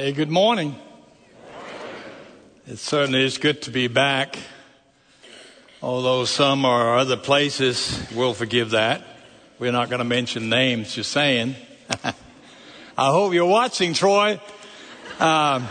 Hey, good morning. It certainly is good to be back. Although some are other places, we'll forgive that. We're not going to mention names, just saying. I hope you're watching, Troy. Um,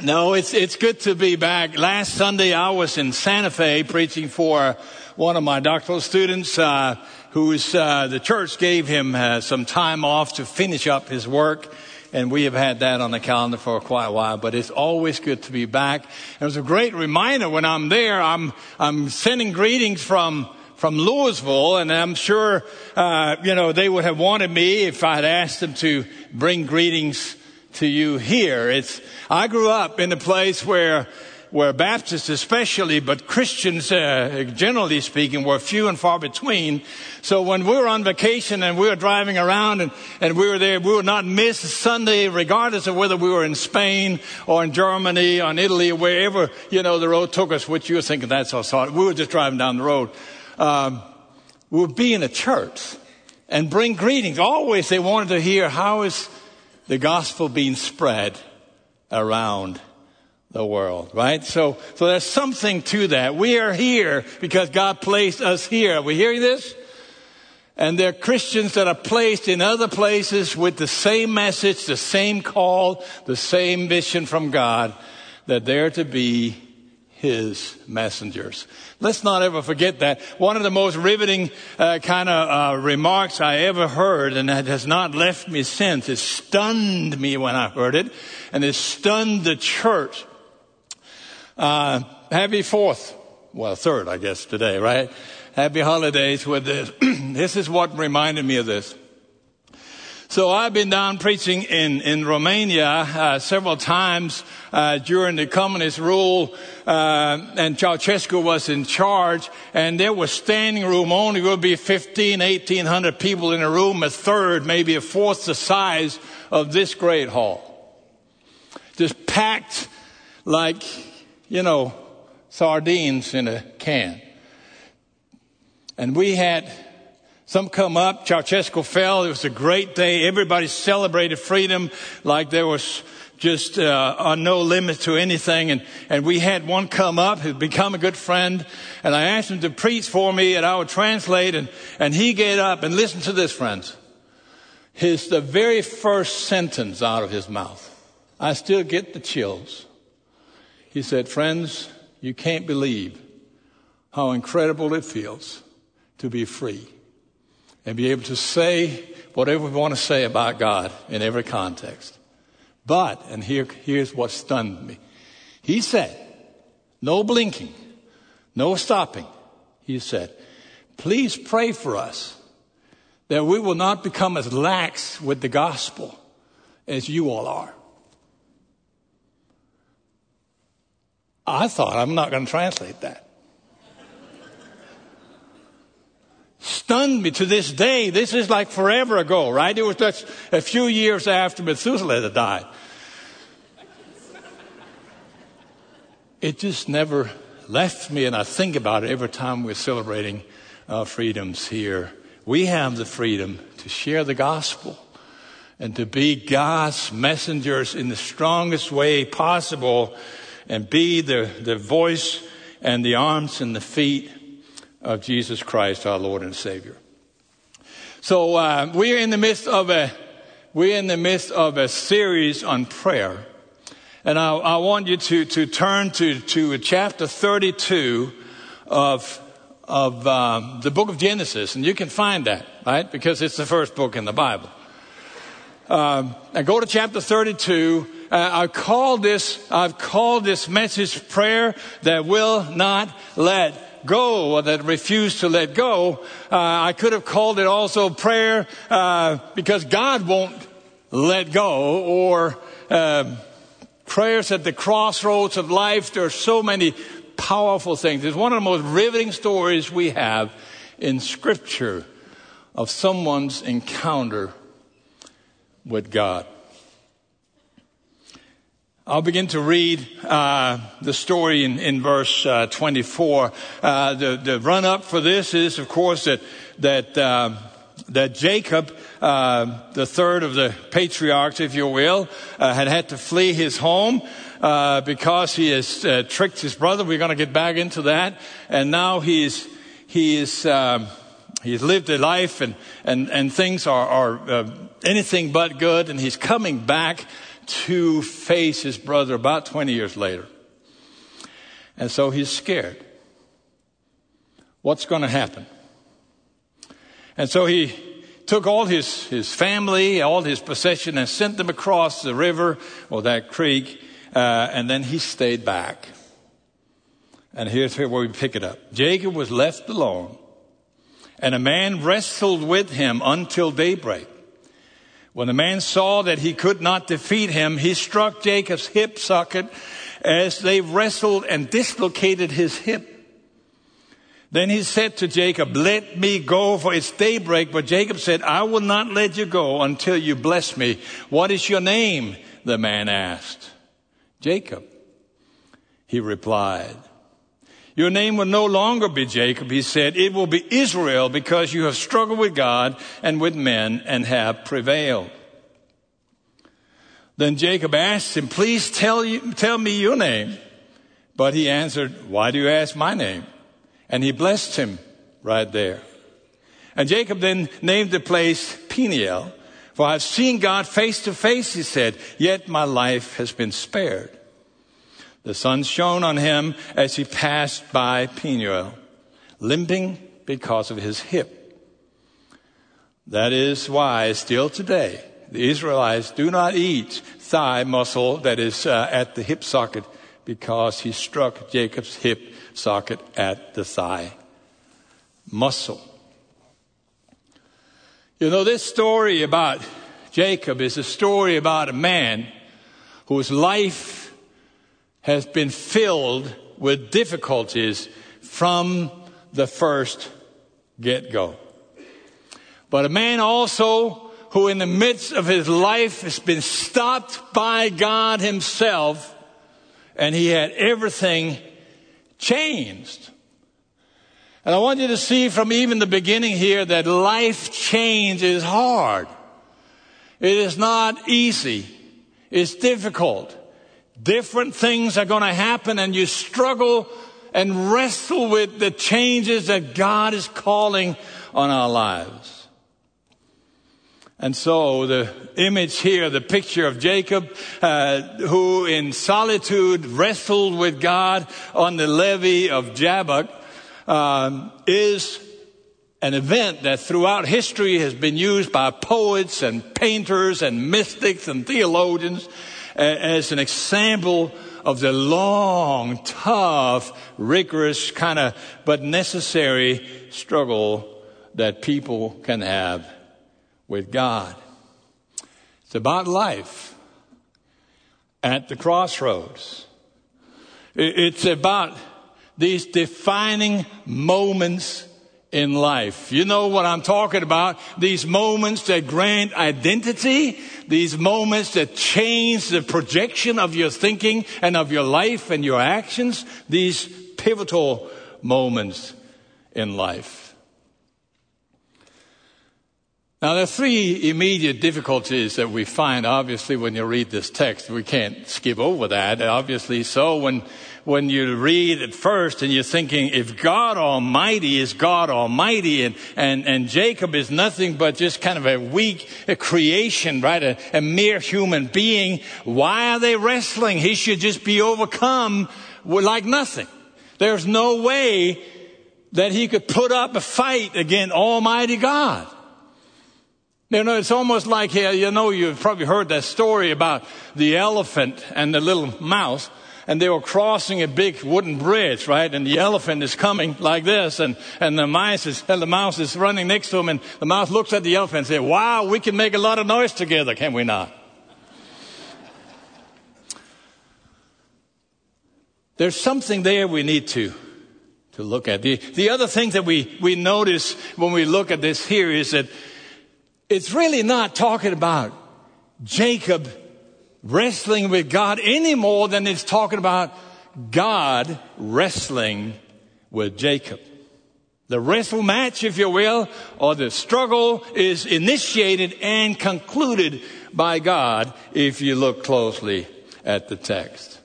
no, it's, it's good to be back. Last Sunday, I was in Santa Fe preaching for one of my doctoral students, uh, who's, uh, the church gave him uh, some time off to finish up his work and we have had that on the calendar for quite a while, but it's always good to be back. It was a great reminder when I'm there, I'm, I'm sending greetings from, from Louisville, and I'm sure, uh, you know, they would have wanted me if I had asked them to bring greetings to you here. It's, I grew up in a place where where Baptists especially, but Christians, uh, generally speaking, were few and far between. So when we were on vacation and we were driving around and, and we were there, we would not miss Sunday, regardless of whether we were in Spain or in Germany or in Italy or wherever, you know, the road took us, which you were thinking that's so sorry. We were just driving down the road. Um, we would be in a church and bring greetings. Always they wanted to hear how is the gospel being spread around the world, right? So, so there's something to that. We are here because God placed us here. Are we hearing this? And there are Christians that are placed in other places with the same message, the same call, the same mission from God, that they're to be His messengers. Let's not ever forget that. One of the most riveting uh, kind of uh, remarks I ever heard, and that has not left me since. It stunned me when I heard it, and it stunned the church. Uh, happy fourth, well, third, I guess, today, right? Happy holidays with this. this is what reminded me of this. So I've been down preaching in, in Romania uh, several times uh, during the communist rule, uh, and Ceausescu was in charge, and there was standing room only. would be 15, 1800 people in a room, a third, maybe a fourth the size of this great hall. Just packed like you know, sardines in a can. And we had some come up. Ceausescu fell. It was a great day. Everybody celebrated freedom like there was just uh, no limit to anything. And, and we had one come up who'd become a good friend. And I asked him to preach for me and I would translate. And, and he get up and listen to this, friends. His, the very first sentence out of his mouth. I still get the chills. He said, Friends, you can't believe how incredible it feels to be free and be able to say whatever we want to say about God in every context. But, and here, here's what stunned me. He said, no blinking, no stopping. He said, please pray for us that we will not become as lax with the gospel as you all are. I thought, I'm not going to translate that. Stunned me to this day. This is like forever ago, right? It was just a few years after Methuselah had died. It just never left me, and I think about it every time we're celebrating our freedoms here. We have the freedom to share the gospel and to be God's messengers in the strongest way possible and be the, the voice and the arms and the feet of Jesus Christ, our Lord and Savior. So uh, we are in the midst of a we're in the midst of a series on prayer, and I, I want you to to turn to to chapter 32 of of uh, the book of Genesis, and you can find that right because it's the first book in the Bible. Um, now go to chapter 32 uh, I call this, I've called this message prayer that will not let go or that refuse to let go. Uh, I could have called it also prayer uh, because God won't let go or uh, prayers at the crossroads of life. There are so many powerful things. It's one of the most riveting stories we have in Scripture of someone's encounter with God. I'll begin to read uh, the story in, in verse uh, 24. Uh, the, the run up for this is, of course, that that uh, that Jacob, uh, the third of the patriarchs, if you will, uh, had had to flee his home uh, because he has tricked his brother. We're going to get back into that. And now he's he's um, he's lived a life, and and and things are are anything but good. And he's coming back to face his brother about 20 years later. And so he's scared. What's going to happen? And so he took all his, his family, all his possession, and sent them across the river or that creek, uh, and then he stayed back. And here's where we pick it up. Jacob was left alone, and a man wrestled with him until daybreak. When the man saw that he could not defeat him, he struck Jacob's hip socket as they wrestled and dislocated his hip. Then he said to Jacob, let me go for it's daybreak. But Jacob said, I will not let you go until you bless me. What is your name? The man asked. Jacob. He replied, your name will no longer be Jacob, he said. It will be Israel because you have struggled with God and with men and have prevailed. Then Jacob asked him, please tell, you, tell me your name. But he answered, why do you ask my name? And he blessed him right there. And Jacob then named the place Peniel, for I've seen God face to face, he said, yet my life has been spared. The sun shone on him as he passed by Peniel, limping because of his hip. That is why still today the Israelites do not eat thigh muscle that is uh, at the hip socket because he struck Jacob's hip socket at the thigh muscle. You know, this story about Jacob is a story about a man whose life has been filled with difficulties from the first get go. But a man also who in the midst of his life has been stopped by God himself and he had everything changed. And I want you to see from even the beginning here that life change is hard. It is not easy. It's difficult. Different things are going to happen and you struggle and wrestle with the changes that God is calling on our lives. And so the image here, the picture of Jacob, uh, who in solitude wrestled with God on the levee of Jabbok, um, is an event that throughout history has been used by poets and painters and mystics and theologians as an example of the long, tough, rigorous kind of, but necessary struggle that people can have with God. It's about life at the crossroads. It's about these defining moments in life. You know what I'm talking about? These moments that grant identity, these moments that change the projection of your thinking and of your life and your actions, these pivotal moments in life. Now, there are three immediate difficulties that we find, obviously, when you read this text. We can't skip over that, obviously. So when, when you read it first and you're thinking, if God Almighty is God Almighty and, and, and Jacob is nothing but just kind of a weak a creation, right? A, a mere human being, why are they wrestling? He should just be overcome like nothing. There's no way that he could put up a fight against Almighty God. You know, it's almost like here, you know, you've probably heard that story about the elephant and the little mouse. And they were crossing a big wooden bridge, right? And the elephant is coming like this, and, and the mouse is, and the mouse is running next to him, and the mouse looks at the elephant and says, Wow, we can make a lot of noise together, can we not? There's something there we need to, to look at. The, the other thing that we, we notice when we look at this here is that it's really not talking about Jacob wrestling with God any more than it's talking about God wrestling with Jacob. The wrestle match, if you will, or the struggle is initiated and concluded by God if you look closely at the text.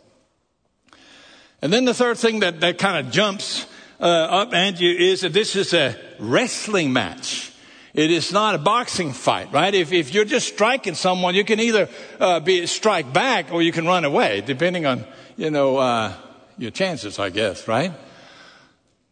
And then the third thing that, that kind of jumps uh, up at you is that this is a wrestling match. It is not a boxing fight, right? If, if you're just striking someone, you can either uh, be strike back or you can run away, depending on you know uh, your chances, I guess, right?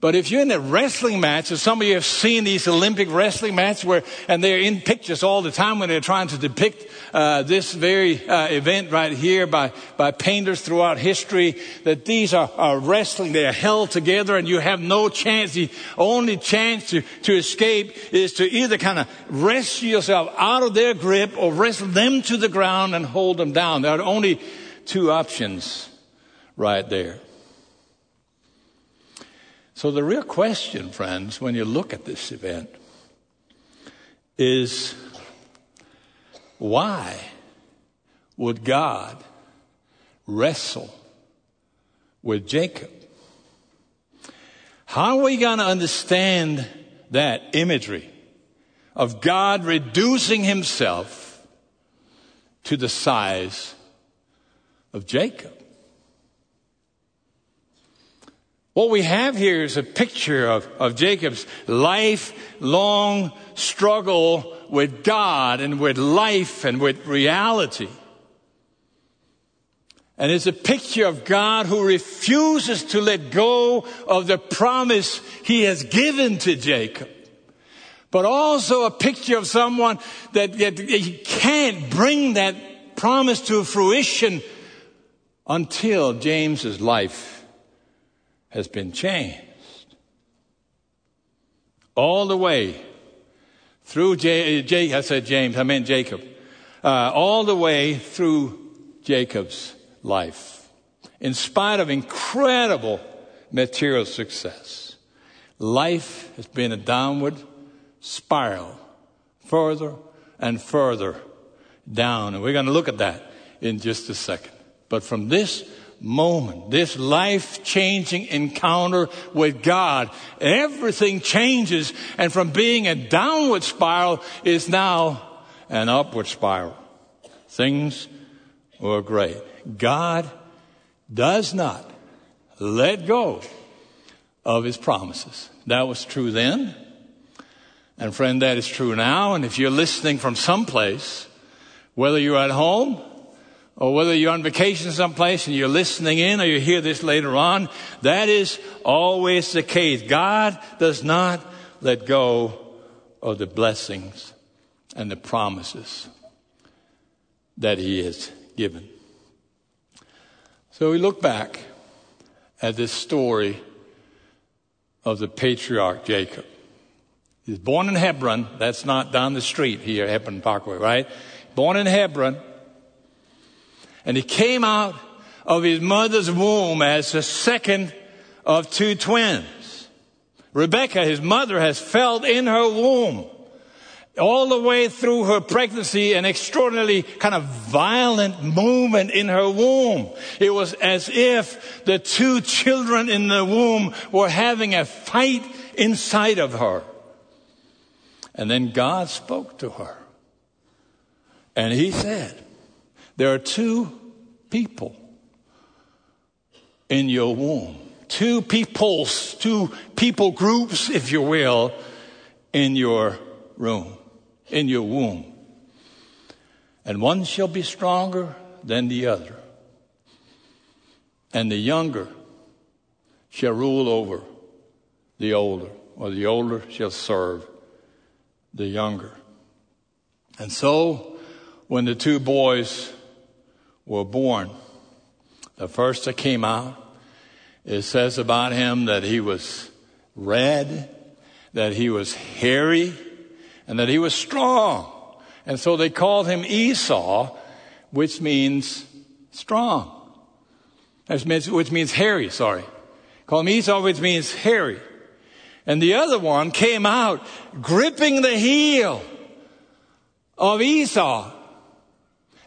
But if you're in a wrestling match, and some of you have seen these Olympic wrestling matches where, and they're in pictures all the time when they're trying to depict uh, this very uh, event right here by, by painters throughout history, that these are, are wrestling, they are held together and you have no chance. The only chance to, to escape is to either kind of wrestle yourself out of their grip or wrestle them to the ground and hold them down. There are only two options right there. So, the real question, friends, when you look at this event is why would God wrestle with Jacob? How are we going to understand that imagery of God reducing himself to the size of Jacob? What we have here is a picture of, of Jacob's lifelong struggle with God and with life and with reality. And it's a picture of God who refuses to let go of the promise he has given to Jacob. But also a picture of someone that, that he can't bring that promise to fruition until James's life has been changed. All the way through, J- J- I said James, I meant Jacob. Uh, all the way through Jacob's life. In spite of incredible material success, life has been a downward spiral, further and further down. And we're going to look at that in just a second. But from this moment, this life changing encounter with God, everything changes and from being a downward spiral is now an upward spiral. Things were great. God does not let go of his promises. That was true then. And friend, that is true now. And if you're listening from someplace, whether you're at home or whether you're on vacation someplace and you're listening in or you hear this later on, that is always the case. God does not let go of the blessings and the promises that He has given. So we look back at this story of the patriarch Jacob. He's born in Hebron. That's not down the street here, Hebron Parkway, right? Born in Hebron. And he came out of his mother's womb as the second of two twins. Rebecca, his mother, has felt in her womb all the way through her pregnancy an extraordinarily kind of violent movement in her womb. It was as if the two children in the womb were having a fight inside of her. And then God spoke to her. And he said, there are two people in your womb. Two peoples, two people groups, if you will, in your room, in your womb. And one shall be stronger than the other. And the younger shall rule over the older, or the older shall serve the younger. And so, when the two boys were born. The first that came out, it says about him that he was red, that he was hairy, and that he was strong. And so they called him Esau, which means strong. Which means, which means hairy, sorry. Call him Esau, which means hairy. And the other one came out gripping the heel of Esau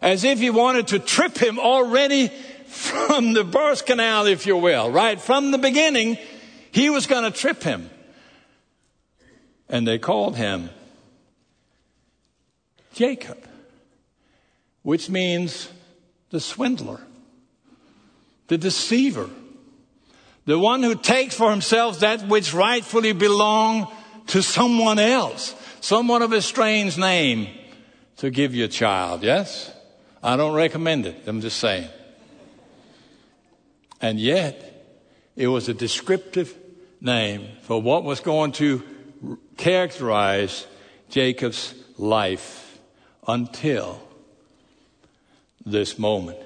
as if he wanted to trip him already from the birth canal, if you will, right? From the beginning, he was going to trip him. And they called him Jacob, which means the swindler, the deceiver, the one who takes for himself that which rightfully belongs to someone else, someone of a strange name to give you a child, yes? I don't recommend it, I'm just saying. And yet, it was a descriptive name for what was going to characterize Jacob's life until this moment.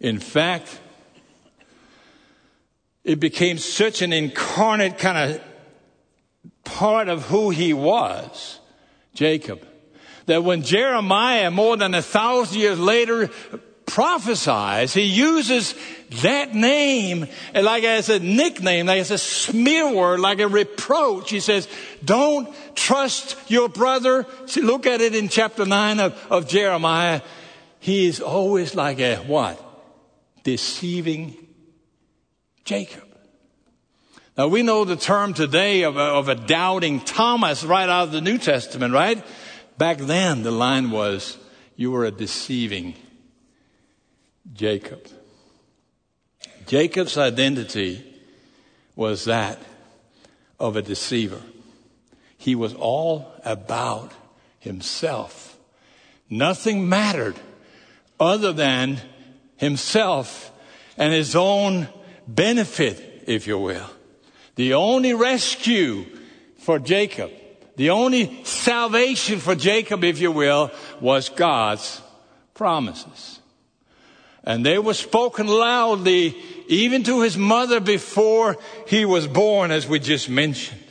In fact, it became such an incarnate kind of part of who he was, Jacob, that when Jeremiah, more than a thousand years later, prophesies, he uses that name like as a nickname, like as a smear word, like a reproach. He says, don't trust your brother. See, look at it in chapter 9 of, of Jeremiah. He is always like a what? Deceiving Jacob. Now we know the term today of a, of a doubting Thomas right out of the New Testament, right? Back then the line was, you were a deceiving Jacob. Jacob's identity was that of a deceiver. He was all about himself. Nothing mattered other than himself and his own benefit, if you will. The only rescue for Jacob, the only salvation for Jacob, if you will, was God's promises. And they were spoken loudly even to his mother before he was born, as we just mentioned.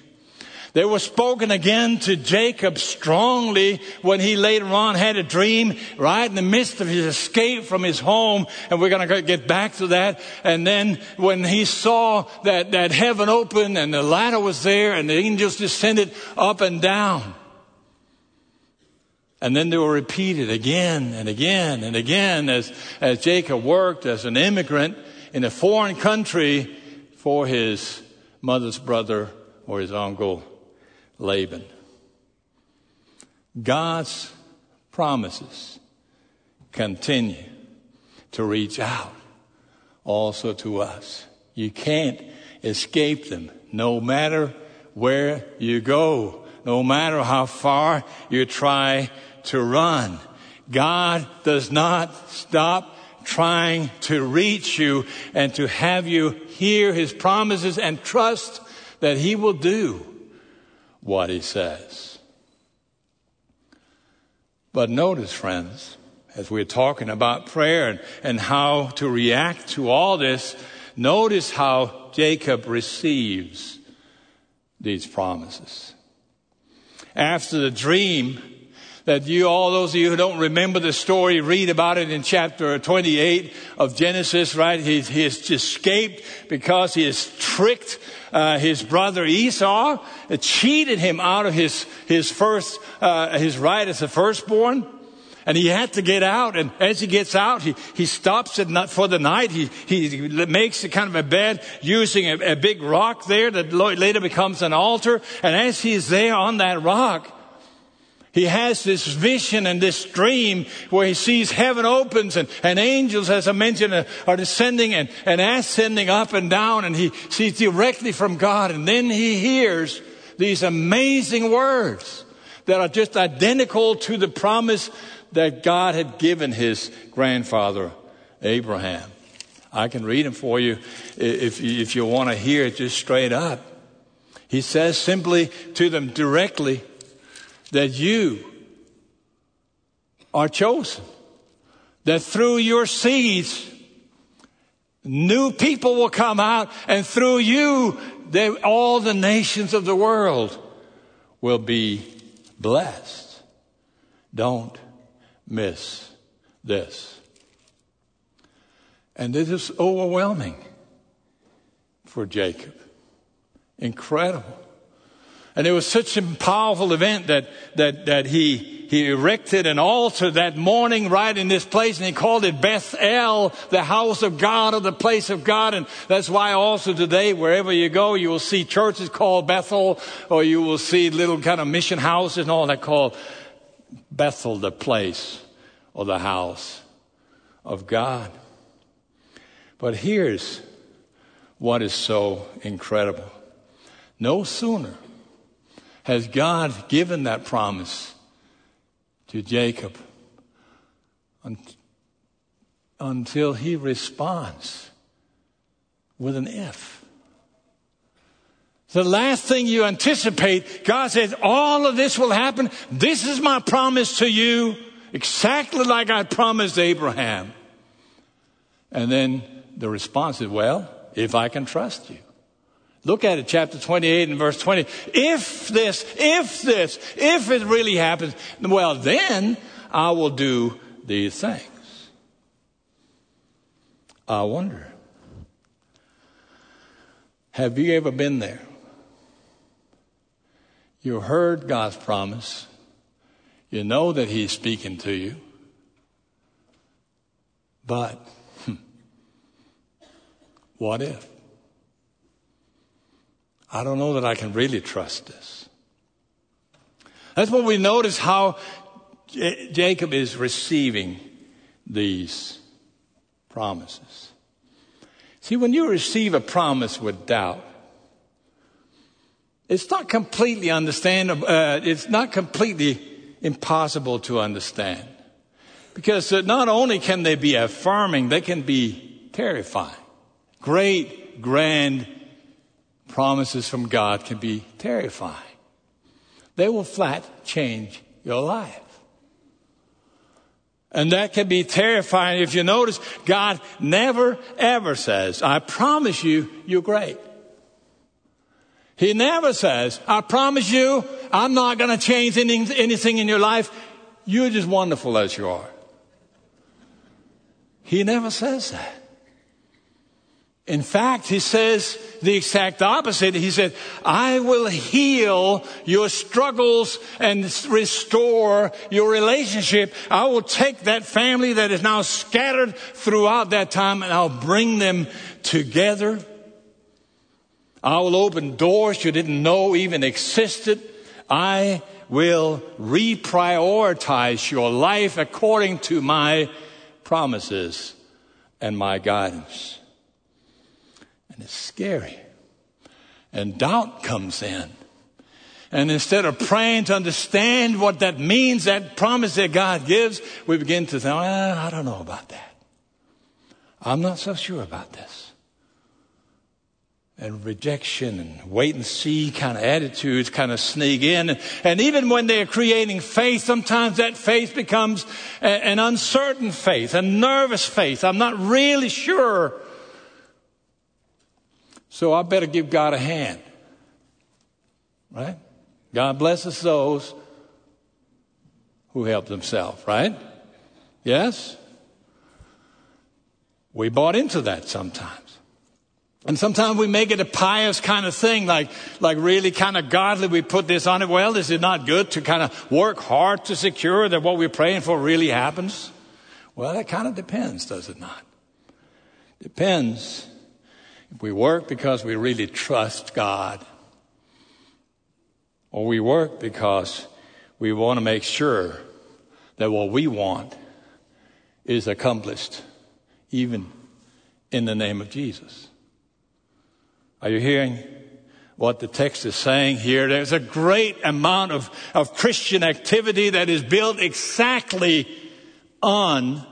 They were spoken again to Jacob strongly when he later on had a dream right in the midst of his escape from his home. And we're going to get back to that. And then when he saw that, that heaven opened and the ladder was there and the angels descended up and down. And then they were repeated again and again and again as, as Jacob worked as an immigrant in a foreign country for his mother's brother or his uncle Laban. God's promises continue to reach out also to us. You can't escape them no matter where you go, no matter how far you try to run. God does not stop trying to reach you and to have you hear his promises and trust that he will do what he says. But notice, friends, as we're talking about prayer and, and how to react to all this, notice how Jacob receives these promises. After the dream, that you, all those of you who don't remember the story, read about it in chapter 28 of Genesis, right? He, he has escaped because he has tricked uh, his brother Esau, cheated him out of his, his first, uh, his right as a firstborn. And he had to get out. And as he gets out, he, he stops it not for the night. He, he makes a kind of a bed using a, a big rock there that later becomes an altar. And as he's there on that rock, he has this vision and this dream where he sees heaven opens and, and angels, as I mentioned, are descending and, and ascending up and down and he sees directly from God. And then he hears these amazing words that are just identical to the promise that God had given his grandfather, Abraham. I can read them for you if, if you want to hear it just straight up. He says simply to them directly, that you are chosen. That through your seeds, new people will come out, and through you, they, all the nations of the world will be blessed. Don't miss this. And this is overwhelming for Jacob. Incredible. And it was such a powerful event that, that, that he, he erected an altar that morning right in this place and he called it Beth El, the house of God or the place of God. And that's why also today, wherever you go, you will see churches called Bethel or you will see little kind of mission houses and all that called Bethel, the place or the house of God. But here's what is so incredible. No sooner has God given that promise to Jacob until he responds with an if. The last thing you anticipate, God says, all of this will happen. This is my promise to you, exactly like I promised Abraham. And then the response is, well, if I can trust you. Look at it, chapter 28 and verse 20. If this, if this, if it really happens, well, then I will do these things. I wonder, have you ever been there? You heard God's promise. You know that He's speaking to you. But, hmm, what if? I don't know that I can really trust this. That's what we notice how J- Jacob is receiving these promises. See, when you receive a promise with doubt, it's not completely understandable, uh, it's not completely impossible to understand. Because uh, not only can they be affirming, they can be terrifying. Great, grand promises from God can be terrifying. They will flat change your life. And that can be terrifying if you notice God never ever says, I promise you, you're great. He never says, I promise you, I'm not going to change anything in your life. You're just wonderful as you are. He never says that. In fact, he says the exact opposite. He said, I will heal your struggles and restore your relationship. I will take that family that is now scattered throughout that time and I'll bring them together. I will open doors you didn't know even existed. I will reprioritize your life according to my promises and my guidance. And it's scary. And doubt comes in. And instead of praying to understand what that means, that promise that God gives, we begin to think, well, I don't know about that. I'm not so sure about this. And rejection and wait and see kind of attitudes kind of sneak in. And even when they're creating faith, sometimes that faith becomes an uncertain faith, a nervous faith. I'm not really sure so I better give God a hand. Right? God blesses those who help themselves, right? Yes? We bought into that sometimes. And sometimes we make it a pious kind of thing, like, like really kind of godly. We put this on it. Well, is it not good to kind of work hard to secure that what we're praying for really happens? Well, that kind of depends, does it not? Depends we work because we really trust God, or we work because we want to make sure that what we want is accomplished, even in the name of Jesus. Are you hearing what the text is saying here? There's a great amount of, of Christian activity that is built exactly on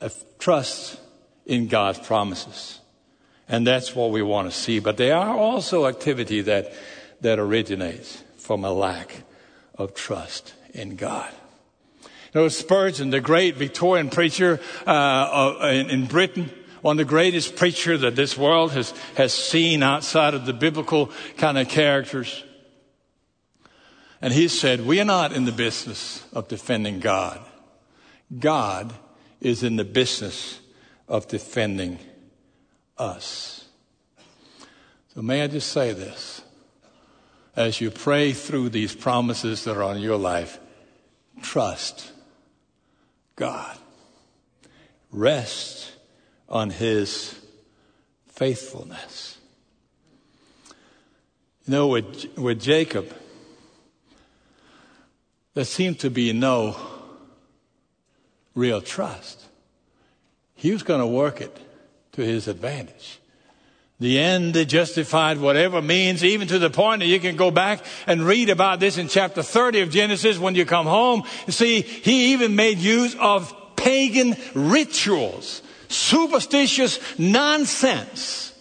a trust in God's promises. And that's what we want to see. But there are also activity that, that originates from a lack of trust in God. You know, Spurgeon, the great Victorian preacher uh, in, in Britain, one of the greatest preachers that this world has, has seen outside of the biblical kind of characters. And he said, We are not in the business of defending God. God is in the business of defending us. So may I just say this? as you pray through these promises that are on your life, trust God. Rest on His faithfulness. You know, with, with Jacob, there seemed to be no real trust. He was going to work it to his advantage. The end justified whatever means, even to the point that you can go back and read about this in chapter 30 of Genesis when you come home. You see, he even made use of pagan rituals, superstitious nonsense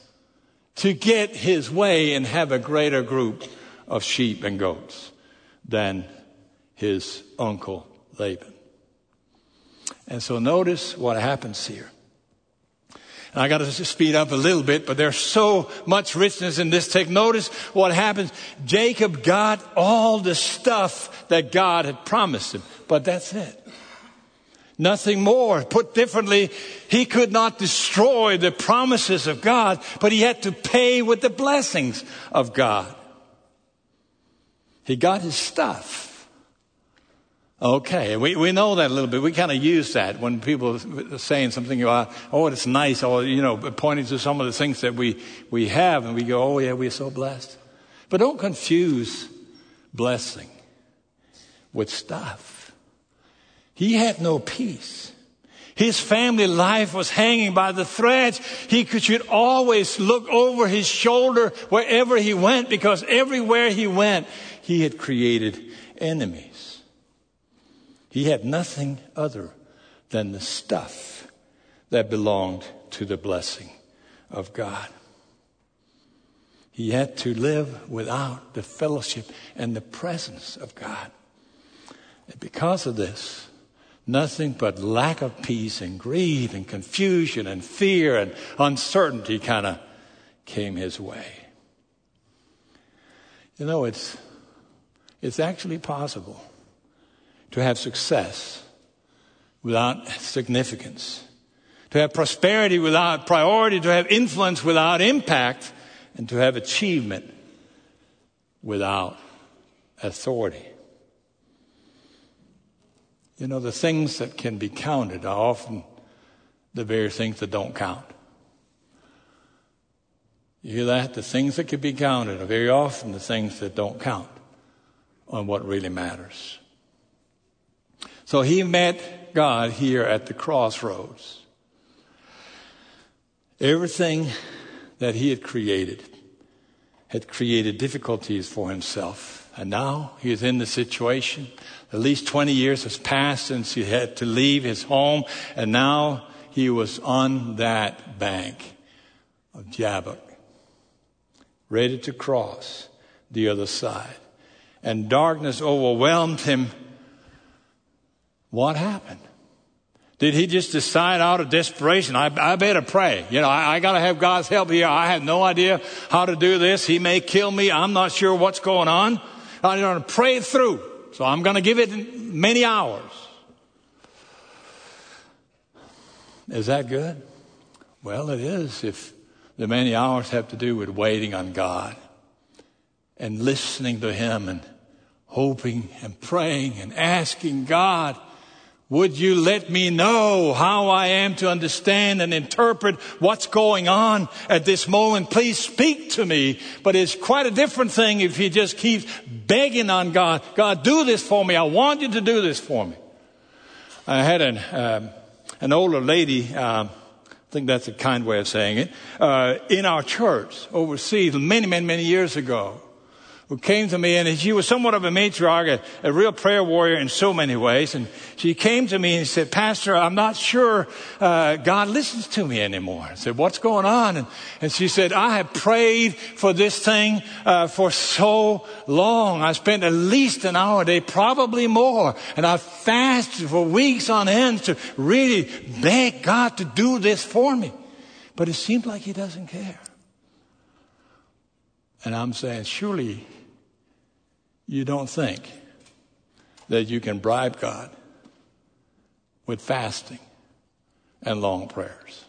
to get his way and have a greater group of sheep and goats than his uncle Laban. And so notice what happens here. And I got to speed up a little bit, but there's so much richness in this Take Notice what happens. Jacob got all the stuff that God had promised him, but that's it. Nothing more. Put differently, he could not destroy the promises of God, but he had to pay with the blessings of God. He got his stuff. Okay, we, we know that a little bit. We kind of use that when people are saying something about, oh, it's nice, or, you know, pointing to some of the things that we, we have, and we go, oh, yeah, we're so blessed. But don't confuse blessing with stuff. He had no peace. His family life was hanging by the threads. He could, should always look over his shoulder wherever he went because everywhere he went, he had created enemies. He had nothing other than the stuff that belonged to the blessing of God. He had to live without the fellowship and the presence of God. And because of this, nothing but lack of peace and greed and confusion and fear and uncertainty kind of came his way. You know, it's, it's actually possible to have success without significance, to have prosperity without priority, to have influence without impact, and to have achievement without authority. You know, the things that can be counted are often the very things that don't count. You hear that? The things that can be counted are very often the things that don't count on what really matters. So he met God here at the crossroads. Everything that he had created had created difficulties for himself. And now he is in the situation. At least 20 years has passed since he had to leave his home, and now he was on that bank of Jabbok, ready to cross the other side. And darkness overwhelmed him what happened? Did he just decide out of desperation? I, I better pray. You know, I, I got to have God's help here. I have no idea how to do this. He may kill me. I'm not sure what's going on. I'm going to pray through. So I'm going to give it many hours. Is that good? Well, it is if the many hours have to do with waiting on God and listening to Him and hoping and praying and asking God would you let me know how I am to understand and interpret what's going on at this moment? Please speak to me. But it's quite a different thing if he just keeps begging on God, God, do this for me. I want you to do this for me. I had an, um, an older lady, um, I think that's a kind way of saying it, uh, in our church overseas many, many, many years ago who came to me, and she was somewhat of a matriarch, a, a, real prayer warrior in so many ways. And she came to me and said, Pastor, I'm not sure uh, God listens to me anymore. I said, What's going on? And, and she said, I have prayed for this thing uh, for so long. I spent at least an hour a day, probably more. And I fasted for weeks on end to really beg God to do this for me. But it seems like He doesn't care. And I'm saying, surely you don't think that you can bribe God with fasting and long prayers.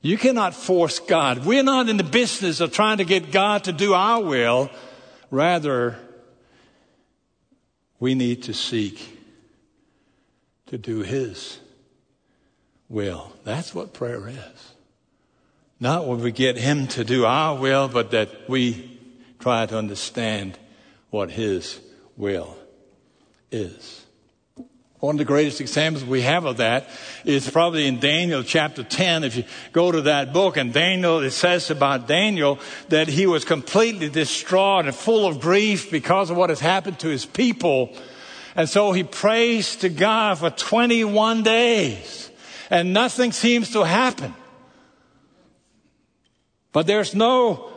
You cannot force God. We're not in the business of trying to get God to do our will. Rather, we need to seek to do His will. That's what prayer is. Not when we get Him to do our will, but that we try to understand what His will is. One of the greatest examples we have of that is probably in Daniel chapter 10. If you go to that book and Daniel, it says about Daniel that he was completely distraught and full of grief because of what has happened to his people. And so he prays to God for 21 days and nothing seems to happen. But there's no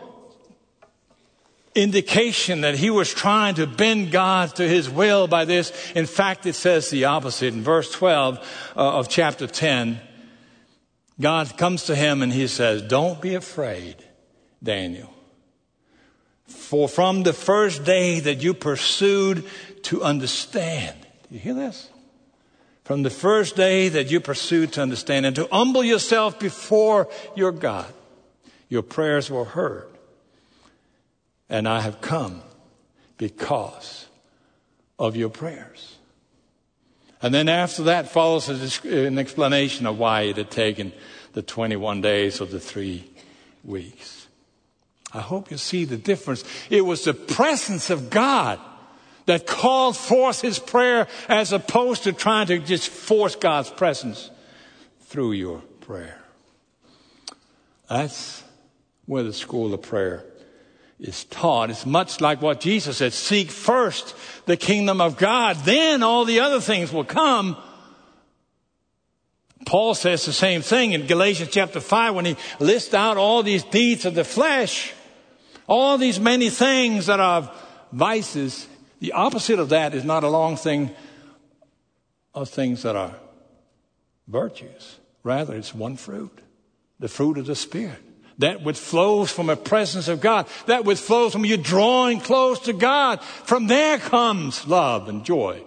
indication that he was trying to bend God to his will by this. In fact, it says the opposite. In verse 12 uh, of chapter 10, God comes to him and he says, Don't be afraid, Daniel. For from the first day that you pursued to understand, do you hear this? From the first day that you pursued to understand and to humble yourself before your God, your prayers were heard and I have come because of your prayers. And then after that follows an explanation of why it had taken the 21 days or the three weeks. I hope you see the difference. It was the presence of God that called forth his prayer as opposed to trying to just force God's presence through your prayer. That's where the school of prayer is taught. It's much like what Jesus said seek first the kingdom of God, then all the other things will come. Paul says the same thing in Galatians chapter 5 when he lists out all these deeds of the flesh, all these many things that are vices. The opposite of that is not a long thing of things that are virtues. Rather, it's one fruit the fruit of the Spirit that which flows from a presence of God, that which flows from you drawing close to God. From there comes love and joy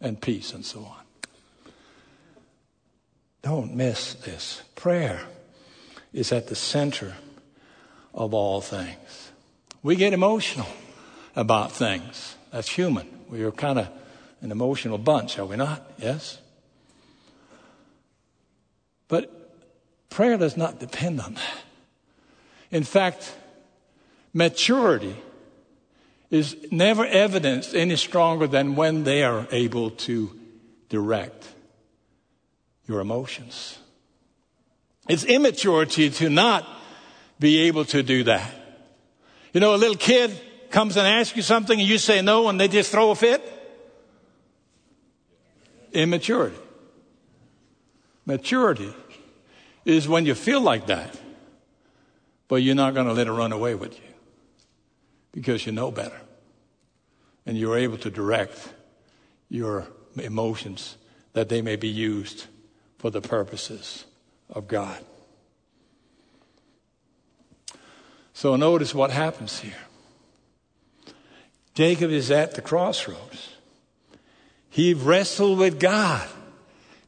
and peace and so on. Don't miss this. Prayer is at the center of all things. We get emotional about things. That's human. We are kind of an emotional bunch, are we not? Yes? But prayer does not depend on that. In fact, maturity is never evidenced any stronger than when they are able to direct your emotions. It's immaturity to not be able to do that. You know, a little kid comes and asks you something and you say no and they just throw a fit. Immaturity. Maturity is when you feel like that but you're not going to let it run away with you because you know better. And you're able to direct your emotions that they may be used for the purposes of God. So notice what happens here. Jacob is at the crossroads. He wrestled with God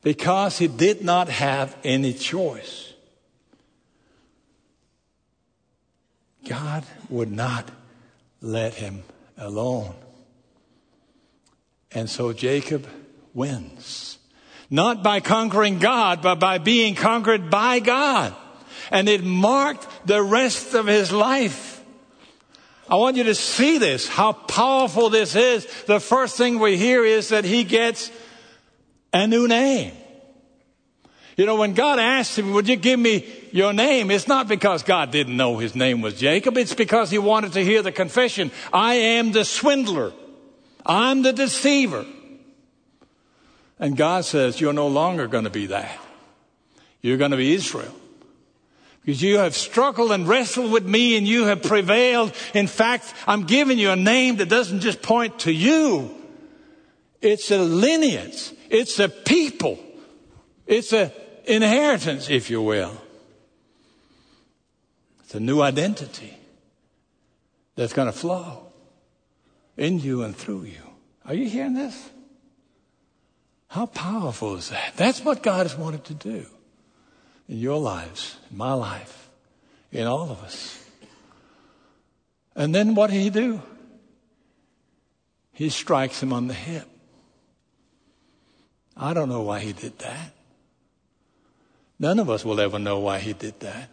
because he did not have any choice. God would not let him alone. And so Jacob wins. Not by conquering God, but by being conquered by God. And it marked the rest of his life. I want you to see this, how powerful this is. The first thing we hear is that he gets a new name. You know, when God asked him, Would you give me your name? It's not because God didn't know his name was Jacob. It's because he wanted to hear the confession I am the swindler, I'm the deceiver. And God says, You're no longer going to be that. You're going to be Israel. Because you have struggled and wrestled with me and you have prevailed. In fact, I'm giving you a name that doesn't just point to you. It's a lineage. It's a people. It's a inheritance, if you will. It's a new identity that's going to flow in you and through you. Are you hearing this? How powerful is that? That's what God has wanted to do in your lives, in my life, in all of us. And then what did he do? he strikes him on the hip. I don't know why he did that. None of us will ever know why he did that.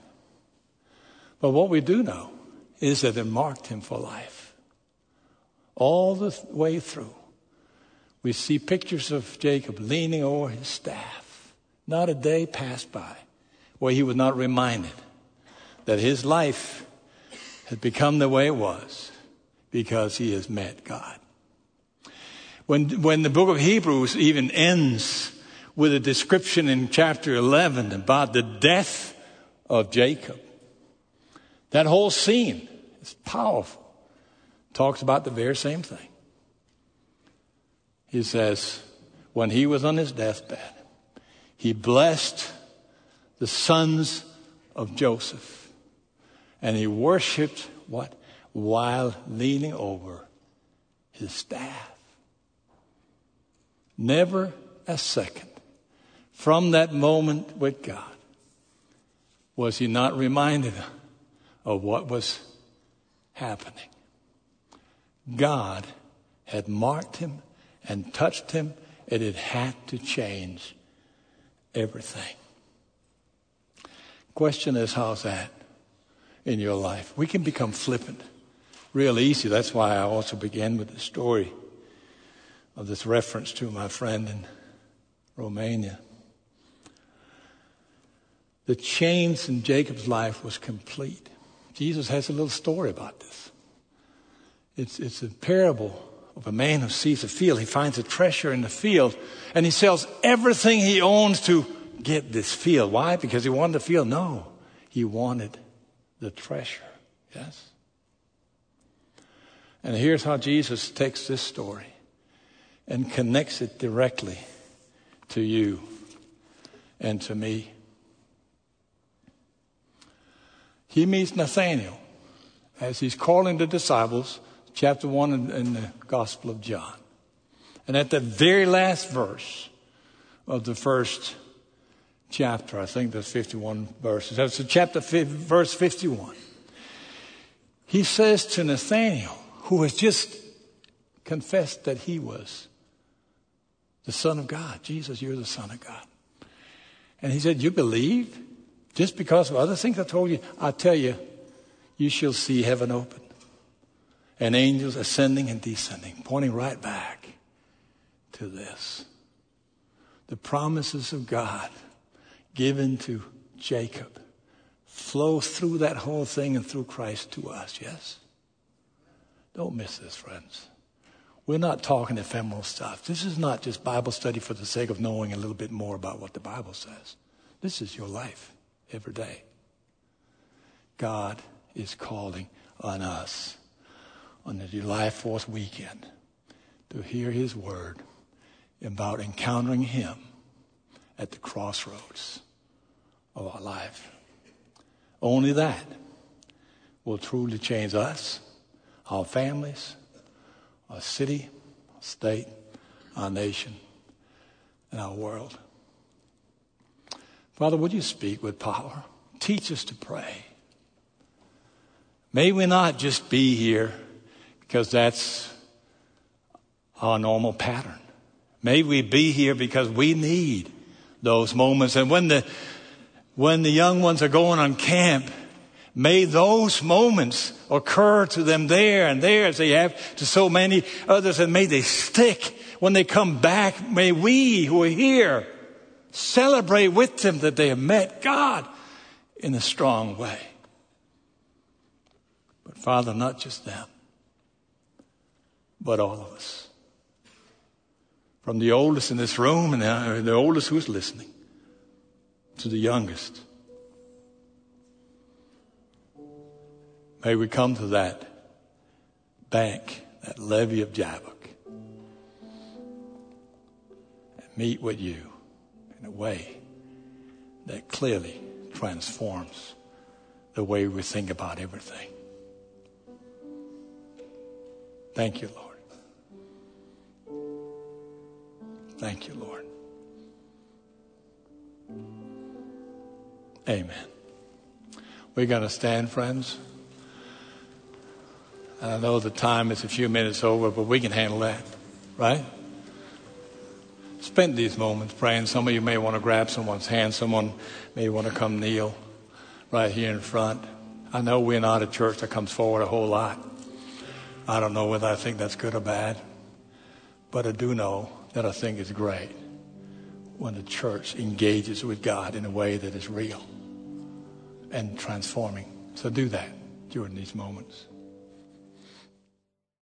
But what we do know is that it marked him for life. All the way through. We see pictures of Jacob leaning over his staff. Not a day passed by where he was not reminded that his life had become the way it was because he has met God. When, when the book of Hebrews even ends with a description in chapter 11 about the death of Jacob, that whole scene is powerful. Talks about the very same thing. He says, when he was on his deathbed, he blessed the sons of Joseph and he worshiped what? While leaning over his staff. Never a second from that moment with God was he not reminded of what was happening. God had marked him and touched him, and it had to change everything. Question is, how's that in your life? We can become flippant real easy. That's why I also began with the story of this reference to my friend in Romania. The change in Jacob's life was complete. Jesus has a little story about this. It's, it's a parable of a man who sees a field. He finds a treasure in the field and he sells everything he owns to get this field. Why? Because he wanted the field? No. He wanted the treasure. Yes? And here's how Jesus takes this story and connects it directly to you and to me. He meets Nathanael as he's calling the disciples chapter 1 in, in the Gospel of John. And at the very last verse of the first chapter, I think there's 51 verses. That's chapter verse 51. He says to Nathanael, who has just confessed that he was the Son of God. Jesus, you're the Son of God. And he said, You believe? Just because of other things I told you? I tell you, you shall see heaven open and angels ascending and descending, pointing right back to this. The promises of God given to Jacob flow through that whole thing and through Christ to us, yes? Don't miss this, friends. We're not talking ephemeral stuff. This is not just Bible study for the sake of knowing a little bit more about what the Bible says. This is your life every day. God is calling on us on the July 4th weekend to hear his word about encountering him at the crossroads of our life. Only that will truly change us, our families, our city, our state, our nation, and our world. Father, would you speak with power? Teach us to pray. May we not just be here because that's our normal pattern. May we be here because we need those moments. And when the, when the young ones are going on camp, may those moments occur to them there and there as they have to so many others, and may they stick when they come back. May we who are here celebrate with them that they have met God in a strong way. But Father, not just them but all of us. From the oldest in this room and the uh, oldest who's listening to the youngest. May we come to that bank, that levee of Jabbok, and meet with you in a way that clearly transforms the way we think about everything. Thank you, Lord. Thank you, Lord. Amen. We're going to stand, friends. I know the time is a few minutes over, but we can handle that, right? Spend these moments praying. Some of you may want to grab someone's hand. Someone may want to come kneel right here in front. I know we're not a church that comes forward a whole lot. I don't know whether I think that's good or bad, but I do know that I think it's great when the church engages with God in a way that is real and transforming. So do that during these moments.